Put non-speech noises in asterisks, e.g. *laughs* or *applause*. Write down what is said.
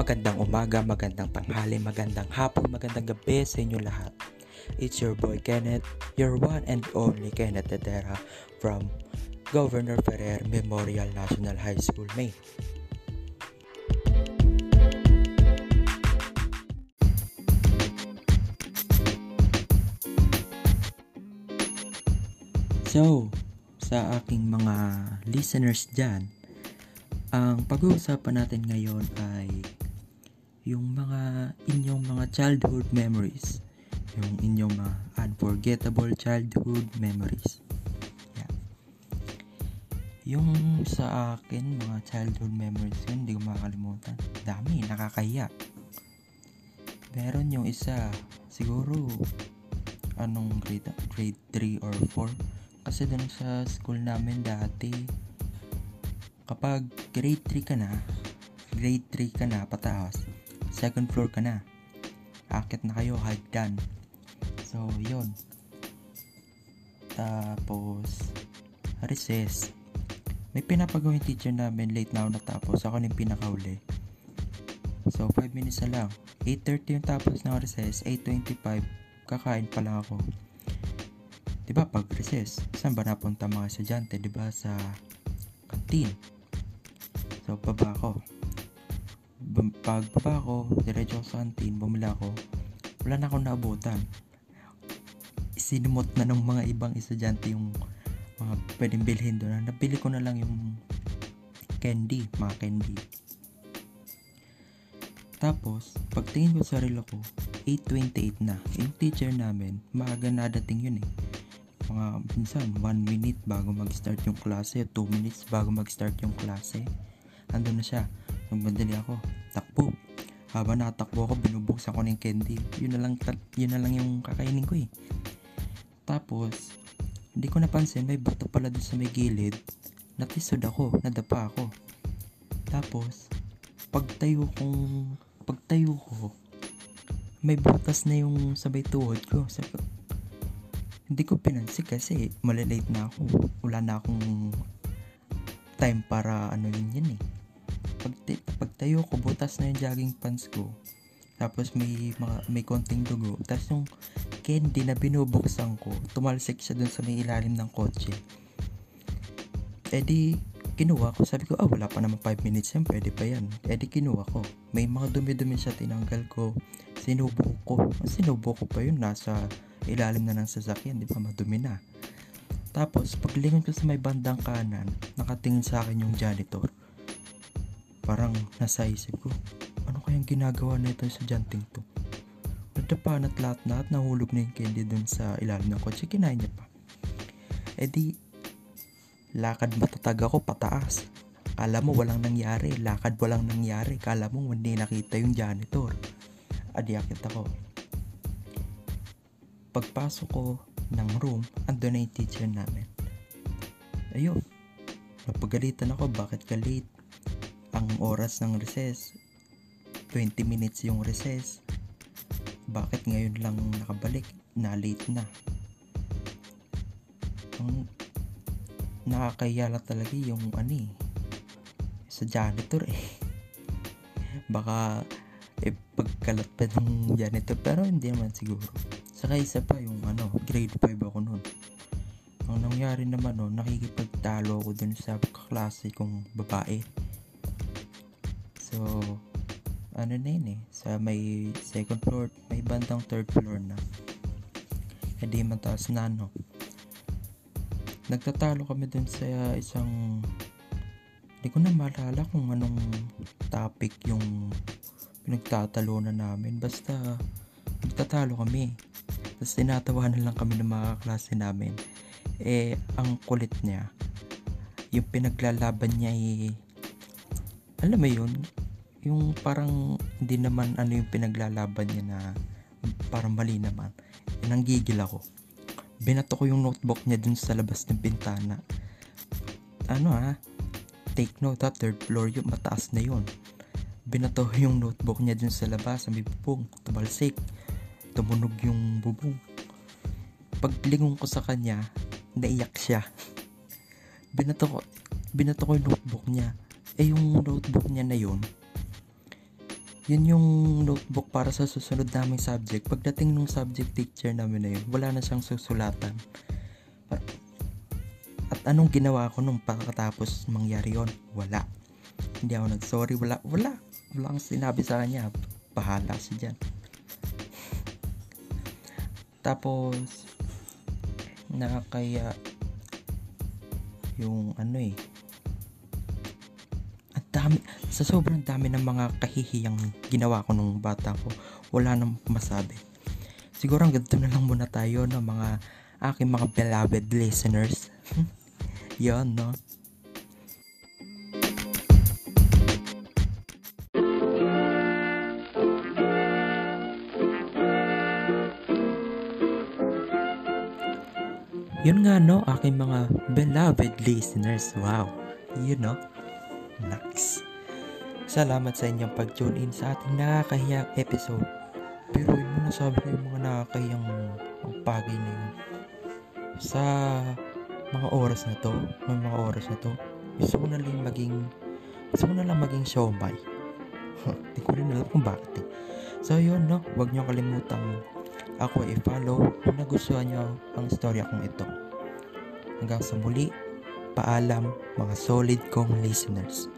Magandang umaga, magandang tanghali, magandang hapon, magandang gabi sa inyo lahat. It's your boy Kenneth, your one and only Kenneth Tedera from Governor Ferrer Memorial National High School, Maine. So, sa aking mga listeners dyan, ang pag-uusapan natin ngayon ay yung mga inyong mga childhood memories. Yung inyong mga unforgettable childhood memories. Yeah. Yung sa akin, mga childhood memories yun, hindi ko makakalimutan. Dami, nakakahiya. Meron yung isa, siguro, anong grade, grade 3 or 4 kasi dun sa school namin dati, kapag grade 3 ka na, grade 3 ka na pataas, second floor ka na. Akit na kayo, hagdan. So, yun. Tapos, recess. May pinapagawin teacher namin late na ako natapos. Ako yung pinakauli. So, 5 minutes na lang. 8.30 yung tapos ng recess. 8.25, kakain pa lang ako. 'Di ba pag recess, saan ba napunta mga estudyante, 'di ba sa kantin? So baba ako. Pag baba ako, diretso sa kantin, bumili ako. Wala na akong naabutan. Sinimot na ng mga ibang estudyante yung mga pwedeng bilhin doon. Nabili ko na lang yung candy, mga candy. Tapos, pagtingin ko sa relo ko, 8.28 na. Yung teacher namin, maaga na dating yun eh mga minsan 1 minute bago mag-start yung klase 2 minutes bago mag-start yung klase andun na siya nagmadali ako. Takbo. Habang nakatakbo ako binubuksan ko ng candy. Yun na lang yun na lang yung kakainin ko eh. Tapos hindi ko napansin may bato pala dun sa may gilid. Natisod ako nadapa ako. Tapos pagtayo kong pagtayo ko may butas na yung sabay tuhod ko. Sabi hindi ko pinansin kasi malalate na ako. Wala na akong time para ano yun yan eh. Pag, pagtayo ko, butas na yung jogging pants ko. Tapos may, mga, may konting dugo. Tapos yung candy na binubuksan ko, tumalsik siya dun sa may ilalim ng kotse. Eh di, kinuha ko. Sabi ko, ah, wala pa naman 5 minutes yan. Pwede pa yan. Eh di, kinuha ko. May mga dumi-dumi siya. Tinanggal ko. Sinubo ko. Sinubo ko pa yun. Nasa ilalim na ng sasakyan, di ba madumi na. Tapos, paglingon ko sa may bandang kanan, nakatingin sa akin yung janitor. Parang nasa isip ko, ano kayang ginagawa na ito sa janting to? Nadapan at lahat-lahat nahulog na yung candy dun sa ilalim ng kotse, kinain niya pa. E di, lakad matatag ako pataas. Kala mo walang nangyari, lakad walang nangyari. Kala mo hindi nakita yung janitor. Adi akit ako pagpasok ko ng room, ando na yung teacher namin. Ayun, napagalitan ako, bakit ka late? Ang oras ng recess, 20 minutes yung recess. Bakit ngayon lang nakabalik? Na late na. Ang nakakayala talaga yung ano eh, sa janitor eh. *laughs* Baka eh, pagkalat pa ng janitor pero hindi naman siguro Saka isa pa yung ano, grade 5 ako noon. Ang nangyari naman no, nakikipagtalo ako dun sa kaklase kong babae. So, ano na yun eh, sa may second floor, may bandang third floor na. E mataas na no. Nagtatalo kami dun sa isang hindi ko na maalala kung anong topic yung pinagtatalunan namin. Basta nagtatalo kami. Tapos tinatawanan lang kami ng mga klase namin. Eh, ang kulit niya, yung pinaglalaban niya ay, alam mo yun, yung parang hindi naman ano yung pinaglalaban niya na parang mali naman. Nanggigil ako. Binato ko yung notebook niya dun sa labas ng bintana. Ano ha? Take note ha, third floor yung mataas na yun. Binato yung notebook niya dun sa labas, sa may bubong, tumalsik tumunog yung bubong. Paglingon ko sa kanya, naiyak siya. *laughs* Binato ko, binato ko yung notebook niya. Eh yung notebook niya na yun, Yun yung notebook para sa susunod naming subject. Pagdating nung subject teacher namin na yun, wala na siyang susulatan. At anong ginawa ko nung pagkatapos mangyari yon? Wala. Hindi ako nag-sorry. Wala, wala. Wala akong sinabi sa kanya. Bahala siya dyan. *laughs* Tapos, nakakaya yung ano eh. Ang dami, sa sobrang dami ng mga kahihiyang ginawa ko nung bata ko, wala nang masabi. Siguro ang ganito na lang muna tayo ng mga aking mga beloved listeners. *laughs* Yon, no? Yun nga no, aking mga beloved listeners. Wow. You know? Nice. Salamat sa inyong pag-tune in sa ating nakakahiyang episode. Pero mo nasabi ko yung mga nakakahiyang ang pagay na yun. Sa mga oras na to, ng mga oras na to, gusto ko na lang maging, gusto ko na lang maging showmay. Hindi *laughs* ko rin alam kung bakit eh. So yun no, huwag niyo kalimutang ako i-follow kung nagustuhan niyo ang istorya kong ito. Hanggang sa muli, paalam mga solid kong listeners.